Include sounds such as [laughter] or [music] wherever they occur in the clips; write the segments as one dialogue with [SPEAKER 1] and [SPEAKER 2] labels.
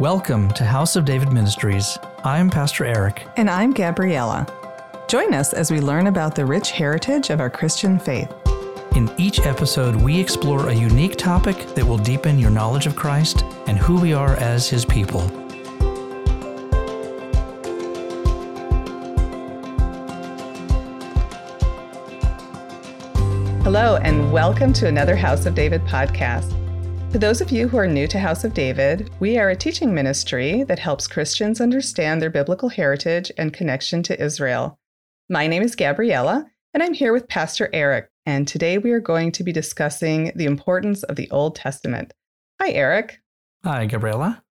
[SPEAKER 1] Welcome to House of David Ministries. I'm Pastor Eric.
[SPEAKER 2] And I'm Gabriella. Join us as we learn about the rich heritage of our Christian faith.
[SPEAKER 1] In each episode, we explore a unique topic that will deepen your knowledge of Christ and who we are as his people.
[SPEAKER 2] Hello, and welcome to another House of David podcast. For those of you who are new to House of David, we are a teaching ministry that helps Christians understand their biblical heritage and connection to Israel. My name is Gabriella, and I'm here with Pastor Eric, and today we are going to be discussing the importance of the Old Testament. Hi, Eric.
[SPEAKER 1] Hi, Gabriella.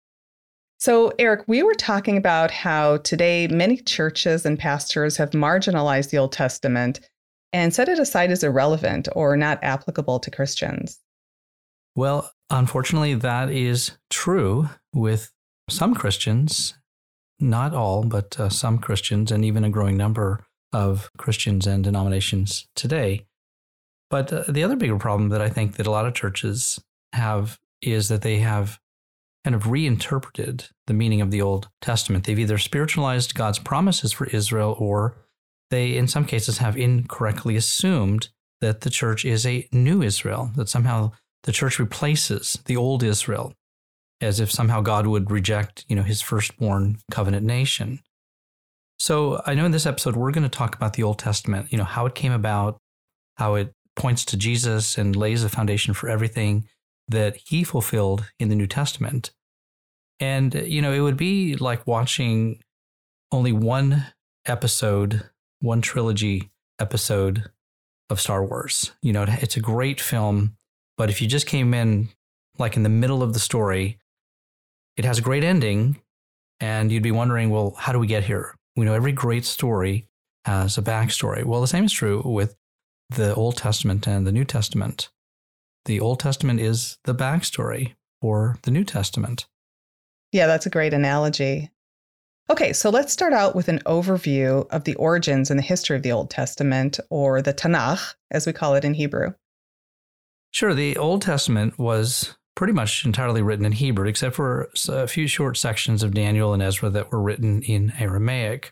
[SPEAKER 2] So, Eric, we were talking about how today many churches and pastors have marginalized the Old Testament and set it aside as irrelevant or not applicable to Christians.
[SPEAKER 1] Well, unfortunately, that is true with some Christians, not all, but uh, some Christians, and even a growing number of Christians and denominations today. But uh, the other bigger problem that I think that a lot of churches have is that they have kind of reinterpreted the meaning of the Old Testament. They've either spiritualized God's promises for Israel or they, in some cases, have incorrectly assumed that the church is a new Israel, that somehow the church replaces the old Israel, as if somehow God would reject, you know, his firstborn covenant nation. So I know in this episode we're going to talk about the Old Testament, you know, how it came about, how it points to Jesus and lays a foundation for everything that he fulfilled in the New Testament. And, you know, it would be like watching only one episode, one trilogy episode of Star Wars. You know, it's a great film but if you just came in like in the middle of the story, it has a great ending, and you'd be wondering, well, how do we get here? We know every great story has a backstory. Well, the same is true with the Old Testament and the New Testament. The Old Testament is the backstory for the New Testament.
[SPEAKER 2] Yeah, that's a great analogy. Okay, so let's start out with an overview of the origins and the history of the Old Testament, or the Tanakh, as we call it in Hebrew.
[SPEAKER 1] Sure. The Old Testament was pretty much entirely written in Hebrew, except for a few short sections of Daniel and Ezra that were written in Aramaic.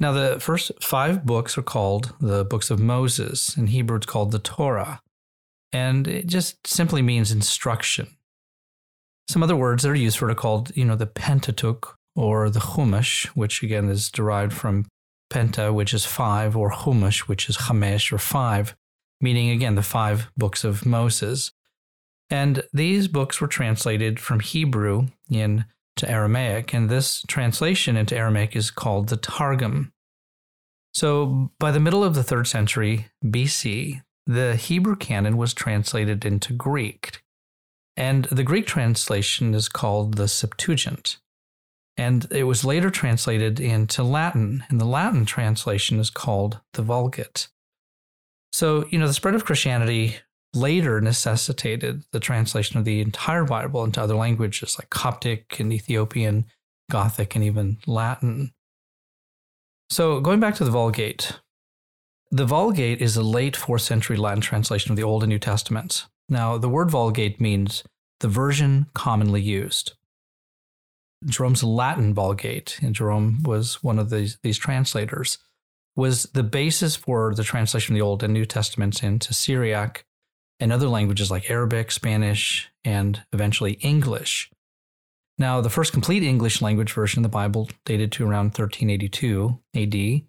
[SPEAKER 1] Now, the first five books are called the books of Moses. In Hebrew, it's called the Torah. And it just simply means instruction. Some other words that are used for it are called, you know, the Pentateuch or the Chumash, which again is derived from Penta, which is five, or Chumash, which is Chamesh or five meaning again the five books of Moses. And these books were translated from Hebrew into Aramaic, and this translation into Aramaic is called the Targum. So by the middle of the third century BC, the Hebrew canon was translated into Greek. And the Greek translation is called the Septuagint. And it was later translated into Latin, and the Latin translation is called the Vulgate. So, you know, the spread of Christianity later necessitated the translation of the entire Bible into other languages like Coptic and Ethiopian, Gothic, and even Latin. So, going back to the Vulgate, the Vulgate is a late 4th century Latin translation of the Old and New Testaments. Now, the word Vulgate means the version commonly used. Jerome's Latin Vulgate, and Jerome was one of these, these translators, was the basis for the translation of the Old and New Testaments into Syriac and other languages like Arabic, Spanish, and eventually English. Now, the first complete English language version of the Bible dated to around 1382 AD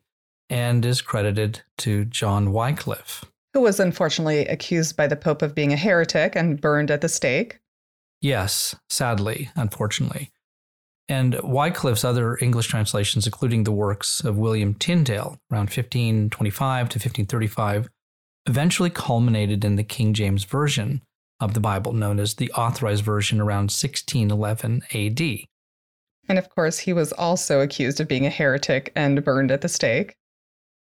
[SPEAKER 1] and is credited to John Wycliffe.
[SPEAKER 2] Who was unfortunately accused by the Pope of being a heretic and burned at the stake.
[SPEAKER 1] Yes, sadly, unfortunately. And Wycliffe's other English translations, including the works of William Tyndale around 1525 to 1535, eventually culminated in the King James Version of the Bible, known as the Authorized Version around 1611 AD.
[SPEAKER 2] And of course, he was also accused of being a heretic and burned at the stake.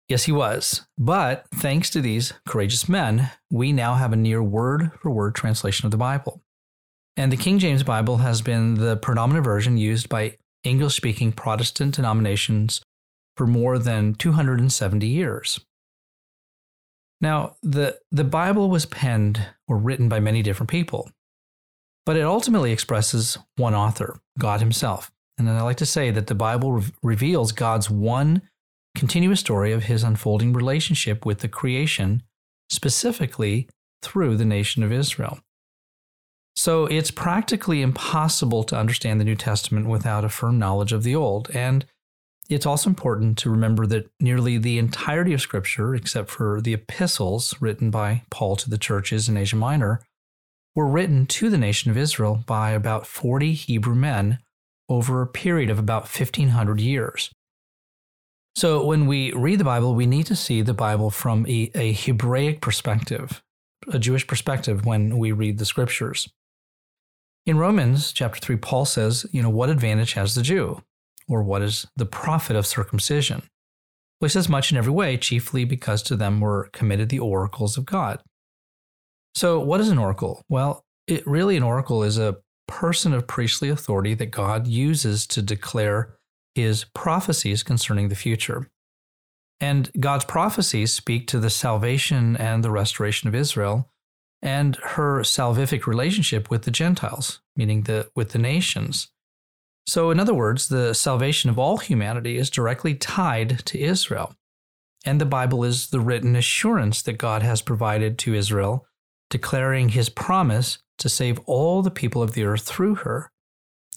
[SPEAKER 1] Yes, he was. But thanks to these courageous men, we now have a near word for word translation of the Bible. And the King James Bible has been the predominant version used by English speaking Protestant denominations for more than 270 years. Now, the, the Bible was penned or written by many different people. But it ultimately expresses one author, God Himself. And I like to say that the Bible re- reveals God's one continuous story of His unfolding relationship with the creation, specifically through the nation of Israel. So it's practically impossible to understand the New Testament without a firm knowledge of the Old. And it's also important to remember that nearly the entirety of Scripture, except for the epistles written by Paul to the churches in Asia Minor, were written to the nation of Israel by about 40 Hebrew men over a period of about 1500 years. So when we read the Bible, we need to see the Bible from a, a Hebraic perspective, a Jewish perspective when we read the scriptures. In Romans chapter 3, Paul says, you know, what advantage has the Jew? Or what is the profit of circumcision? Well, he says much in every way, chiefly because to them were committed the oracles of God. So, what is an oracle? Well, it really an oracle is a person of priestly authority that God uses to declare his prophecies concerning the future. And God's prophecies speak to the salvation and the restoration of Israel and her salvific relationship with the Gentiles, meaning the, with the nations. So, in other words, the salvation of all humanity is directly tied to Israel. And the Bible is the written assurance that God has provided to Israel, declaring his promise to save all the people of the earth through her.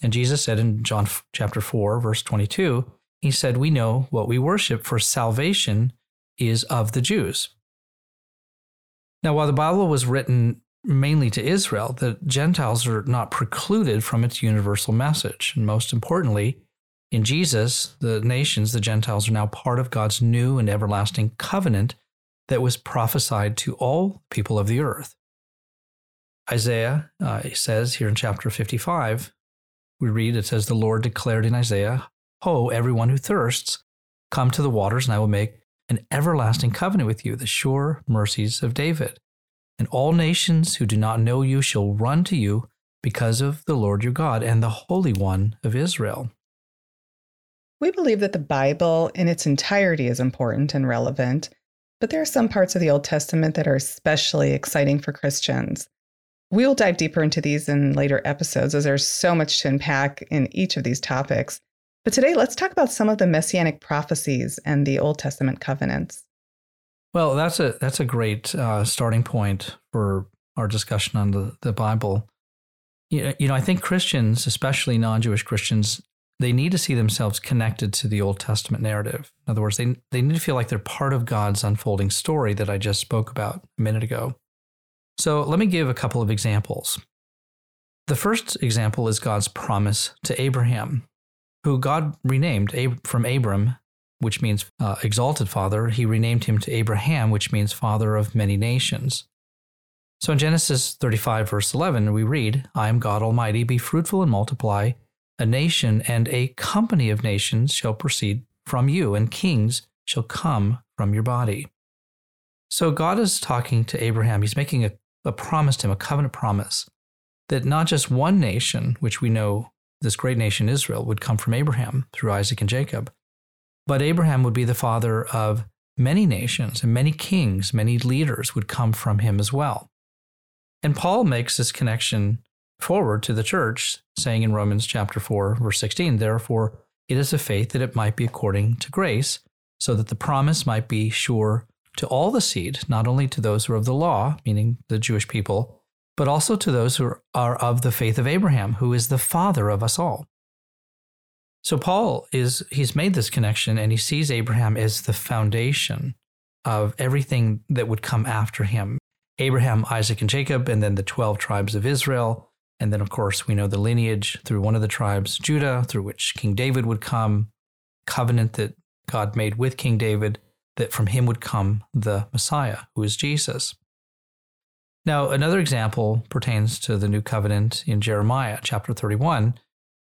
[SPEAKER 1] And Jesus said in John chapter 4, verse 22, he said, We know what we worship, for salvation is of the Jews. Now, while the Bible was written mainly to Israel, the Gentiles are not precluded from its universal message. And most importantly, in Jesus, the nations, the Gentiles, are now part of God's new and everlasting covenant that was prophesied to all people of the earth. Isaiah uh, says here in chapter 55, we read, it says, The Lord declared in Isaiah, Ho, everyone who thirsts, come to the waters, and I will make an everlasting covenant with you, the sure mercies of David. And all nations who do not know you shall run to you because of the Lord your God and the Holy One of Israel.
[SPEAKER 2] We believe that the Bible in its entirety is important and relevant, but there are some parts of the Old Testament that are especially exciting for Christians. We will dive deeper into these in later episodes as there's so much to unpack in each of these topics. But today, let's talk about some of the messianic prophecies and the Old Testament covenants.
[SPEAKER 1] Well, that's a that's a great uh, starting point for our discussion on the, the Bible. You, you know, I think Christians, especially non-Jewish Christians, they need to see themselves connected to the Old Testament narrative. In other words, they they need to feel like they're part of God's unfolding story that I just spoke about a minute ago. So let me give a couple of examples. The first example is God's promise to Abraham who God renamed from Abram, which means uh, exalted father. He renamed him to Abraham, which means father of many nations. So in Genesis 35, verse 11, we read, I am God Almighty, be fruitful and multiply. A nation and a company of nations shall proceed from you, and kings shall come from your body. So God is talking to Abraham. He's making a, a promise to him, a covenant promise, that not just one nation, which we know this great nation Israel would come from Abraham through Isaac and Jacob. But Abraham would be the father of many nations, and many kings, many leaders would come from him as well. And Paul makes this connection forward to the church, saying in Romans chapter 4, verse 16, Therefore, it is a faith that it might be according to grace, so that the promise might be sure to all the seed, not only to those who are of the law, meaning the Jewish people, but also to those who are of the faith of Abraham, who is the father of us all. So Paul is he's made this connection and he sees Abraham as the foundation of everything that would come after him. Abraham, Isaac, and Jacob, and then the 12 tribes of Israel. And then, of course, we know the lineage through one of the tribes, Judah, through which King David would come, covenant that God made with King David, that from him would come the Messiah, who is Jesus. Now, another example pertains to the new covenant in Jeremiah chapter 31.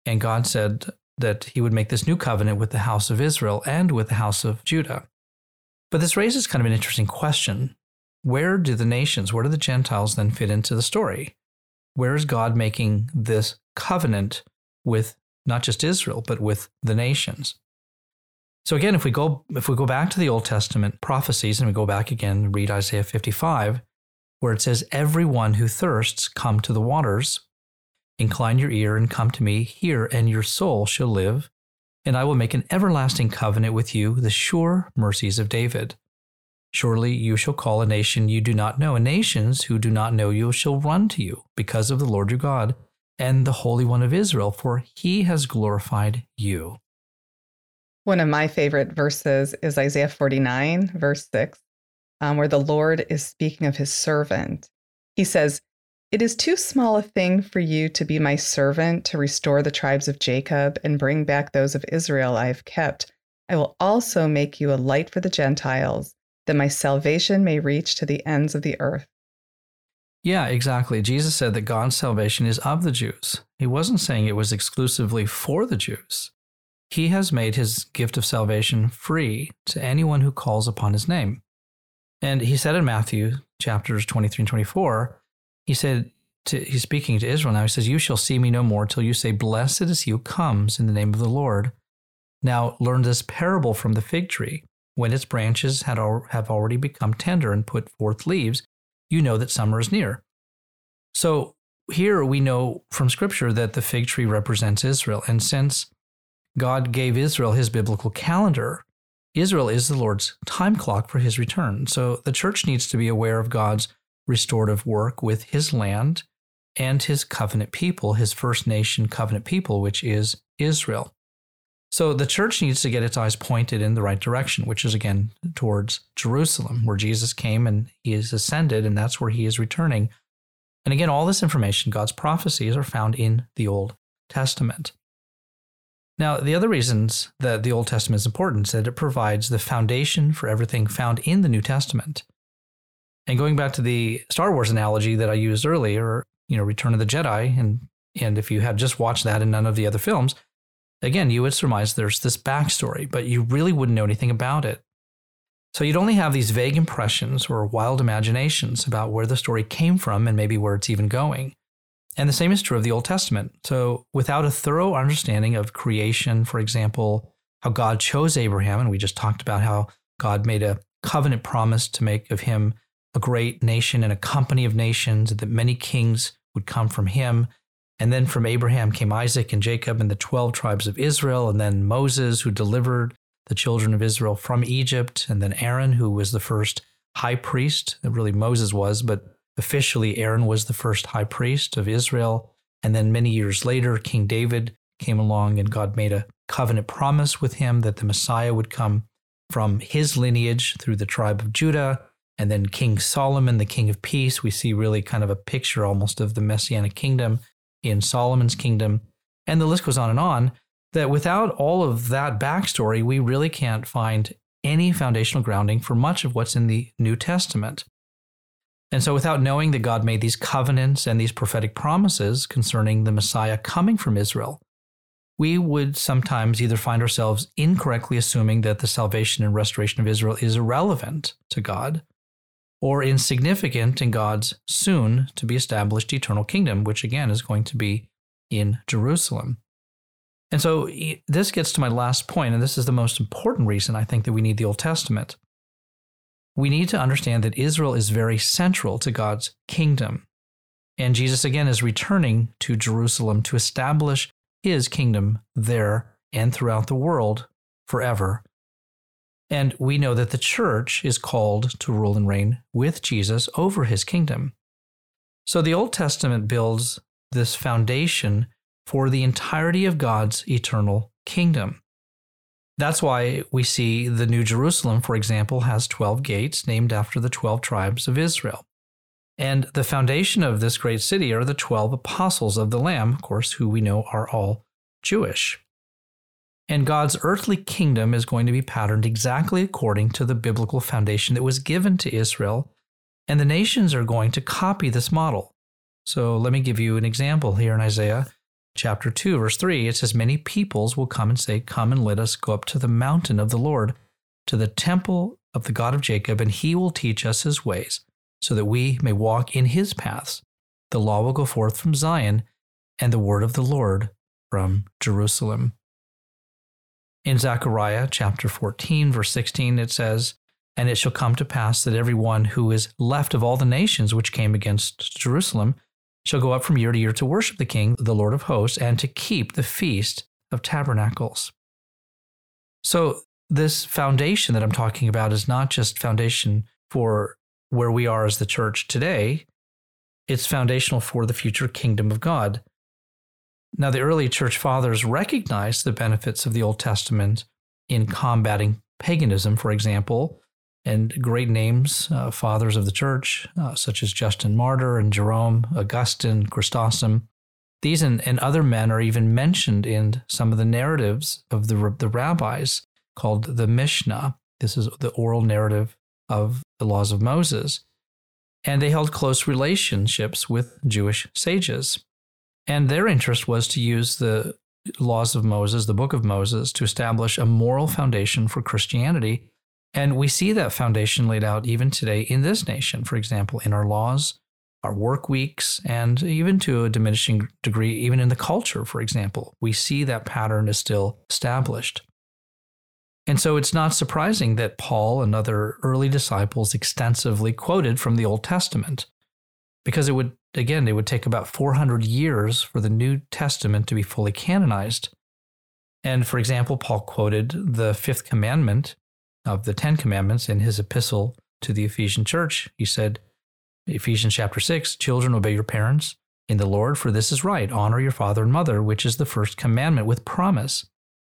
[SPEAKER 1] And God said that he would make this new covenant with the house of Israel and with the house of Judah. But this raises kind of an interesting question. Where do the nations, where do the Gentiles then fit into the story? Where is God making this covenant with not just Israel, but with the nations? So again, if we go if we go back to the Old Testament prophecies and we go back again and read Isaiah 55, where it says, Everyone who thirsts, come to the waters. Incline your ear and come to me, hear, and your soul shall live. And I will make an everlasting covenant with you, the sure mercies of David. Surely you shall call a nation you do not know, and nations who do not know you shall run to you because of the Lord your God and the Holy One of Israel, for he has glorified you.
[SPEAKER 2] One of my favorite verses is Isaiah 49, verse 6, um, where the Lord is speaking of his servant. He says, It is too small a thing for you to be my servant to restore the tribes of Jacob and bring back those of Israel I have kept. I will also make you a light for the Gentiles, that my salvation may reach to the ends of the earth.
[SPEAKER 1] Yeah, exactly. Jesus said that God's salvation is of the Jews. He wasn't saying it was exclusively for the Jews. He has made his gift of salvation free to anyone who calls upon his name. And he said in Matthew chapters 23 and 24, he said, to, he's speaking to Israel now, he says, You shall see me no more till you say, Blessed is he who comes in the name of the Lord. Now learn this parable from the fig tree. When its branches had al- have already become tender and put forth leaves, you know that summer is near. So here we know from Scripture that the fig tree represents Israel. And since God gave Israel his biblical calendar, Israel is the Lord's time clock for his return. So the church needs to be aware of God's restorative work with his land and his covenant people, his first nation covenant people, which is Israel. So the church needs to get its eyes pointed in the right direction, which is again towards Jerusalem, where Jesus came and he is ascended, and that's where he is returning. And again, all this information, God's prophecies, are found in the Old Testament. Now, the other reasons that the Old Testament is important is that it provides the foundation for everything found in the New Testament. And going back to the Star Wars analogy that I used earlier, you know, Return of the Jedi, and and if you had just watched that and none of the other films, Again, you would surmise there's this backstory, but you really wouldn't know anything about it. So you'd only have these vague impressions or wild imaginations about where the story came from and maybe where it's even going. And the same is true of the Old Testament. So without a thorough understanding of creation, for example, how God chose Abraham, and we just talked about how God made a covenant promise to make of him a great nation and a company of nations, that many kings would come from him. And then from Abraham came Isaac and Jacob and the 12 tribes of Israel, and then Moses, who delivered the children of Israel from Egypt, and then Aaron, who was the first high priest. Really, Moses was, but officially, Aaron was the first high priest of Israel. And then many years later, King David came along, and God made a covenant promise with him that the Messiah would come from his lineage through the tribe of Judah. And then King Solomon, the king of peace, we see really kind of a picture almost of the messianic kingdom in Solomon's kingdom, and the list goes on and on. That without all of that backstory, we really can't find any foundational grounding for much of what's in the New Testament. And so, without knowing that God made these covenants and these prophetic promises concerning the Messiah coming from Israel, we would sometimes either find ourselves incorrectly assuming that the salvation and restoration of Israel is irrelevant to God, or insignificant in God's soon to be established eternal kingdom, which again is going to be in Jerusalem. And so this gets to my last point, and this is the most important reason I think that we need the Old Testament. We need to understand that Israel is very central to God's kingdom. And Jesus again is returning to Jerusalem to establish his kingdom there and throughout the world forever and we know that the church is called to rule and reign with Jesus over his kingdom. So the Old Testament builds this foundation for the entirety of God's eternal kingdom. That's why we see the New Jerusalem, for example, has 12 gates named after the 12 tribes of Israel. And the foundation of this great city are the 12 apostles of the Lamb, of course, who we know are all Jewish. And God's earthly kingdom is going to be patterned exactly according to the biblical foundation that was given to Israel. And the nations are going to copy this model. So let me give you an example here in Isaiah chapter 2, verse 3. It says, Many peoples will come and say, Come and let us go up to the mountain of the Lord, to the temple of the God of Jacob, and he will teach us his ways, so that we may walk in his paths. The law will go forth from Zion, and the word of the Lord from Jerusalem. In Zechariah chapter 14, verse 16, it says, And it shall come to pass that every one who is left of all the nations which came against Jerusalem shall go up from year to year to worship the King, the Lord of hosts, and to keep the feast of tabernacles. So, this foundation that I'm talking about is not just foundation for where we are as the church today, it's foundational for the future kingdom of God. Now, the early church fathers recognized the benefits of the Old Testament in combating paganism, for example, and great names, uh, fathers of the church, uh, such as Justin Martyr and Jerome, Augustine, Chrysostom. These and, and other men are even mentioned in some of the narratives of the, the rabbis called the Mishnah. This is the oral narrative of the laws of Moses. And they held close relationships with Jewish sages. And their interest was to use the laws of Moses, the book of Moses, to establish a moral foundation for Christianity and we see that foundation laid out even today in this nation, for example, in our laws, our work weeks, and even to a diminishing degree, even in the culture, for example. We see that pattern is still established. And so it's not surprising that Paul and other early disciples extensively quoted from the Old Testament, because it would, again, it would take about 400 years for the New Testament to be fully canonized. And for example, Paul quoted the fifth commandment of the Ten Commandments in his epistle to the Ephesian church. He said, Ephesians chapter 6, children, obey your parents in the Lord, for this is right. Honor your father and mother, which is the first commandment with promise,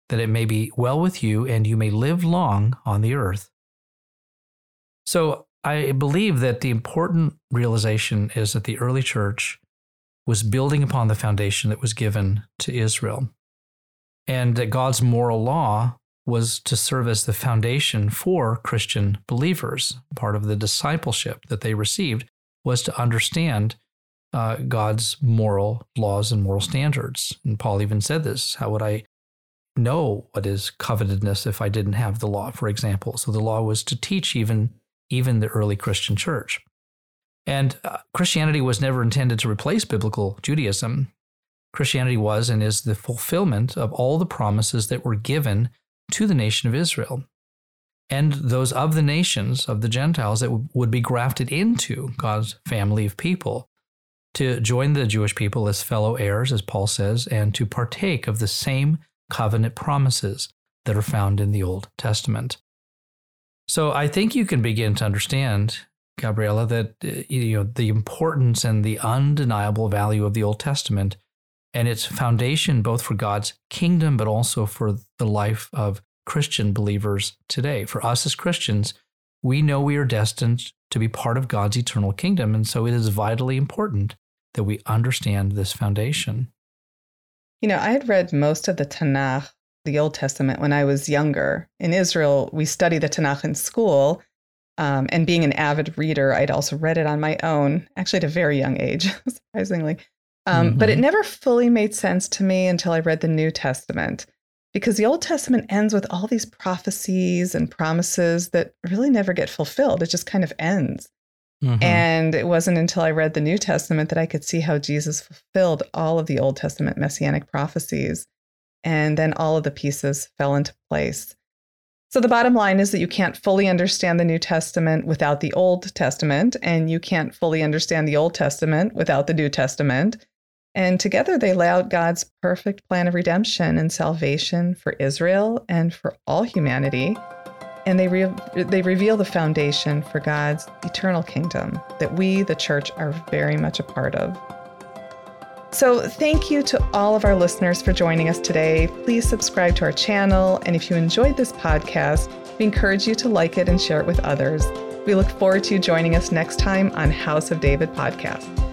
[SPEAKER 1] that it may be well with you and you may live long on the earth. So I believe that the important realization is that the early church was building upon the foundation that was given to Israel. And that God's moral law was to serve as the foundation for Christian believers. Part of the discipleship that they received was to understand uh, God's moral laws and moral standards. And Paul even said this How would I know what is covetousness if I didn't have the law, for example? So the law was to teach even, even the early Christian church. And uh, Christianity was never intended to replace biblical Judaism. Christianity was and is the fulfillment of all the promises that were given to the nation of Israel and those of the nations of the Gentiles that would be grafted into God's family of people to join the Jewish people as fellow heirs, as Paul says, and to partake of the same covenant promises that are found in the Old Testament. So I think you can begin to understand, Gabriella, that uh, you know the importance and the undeniable value of the Old Testament and its foundation both for God's kingdom, but also for the life of Christian believers today. For us as Christians, we know we are destined to be part of God's eternal kingdom. And so it is vitally important that we understand this foundation.
[SPEAKER 2] You know, I had read most of the Tanakh, the Old Testament, when I was younger. In Israel, we study the Tanakh in school. Um, and being an avid reader, I'd also read it on my own, actually at a very young age, [laughs] surprisingly. Um, mm-hmm. But it mm-hmm. never fully made sense to me until I read the New Testament, because the Old Testament ends with all these prophecies and promises that really never get fulfilled. It just kind of ends. Mm-hmm. And it wasn't until I read the New Testament that I could see how Jesus fulfilled all of the Old Testament messianic prophecies. And then all of the pieces fell into place. So the bottom line is that you can't fully understand the New Testament without the Old Testament, and you can't fully understand the Old Testament without the New Testament. And together they lay out God's perfect plan of redemption and salvation for Israel and for all humanity. And they, re- they reveal the foundation for God's eternal kingdom that we, the church, are very much a part of. So, thank you to all of our listeners for joining us today. Please subscribe to our channel. And if you enjoyed this podcast, we encourage you to like it and share it with others. We look forward to you joining us next time on House of David podcast.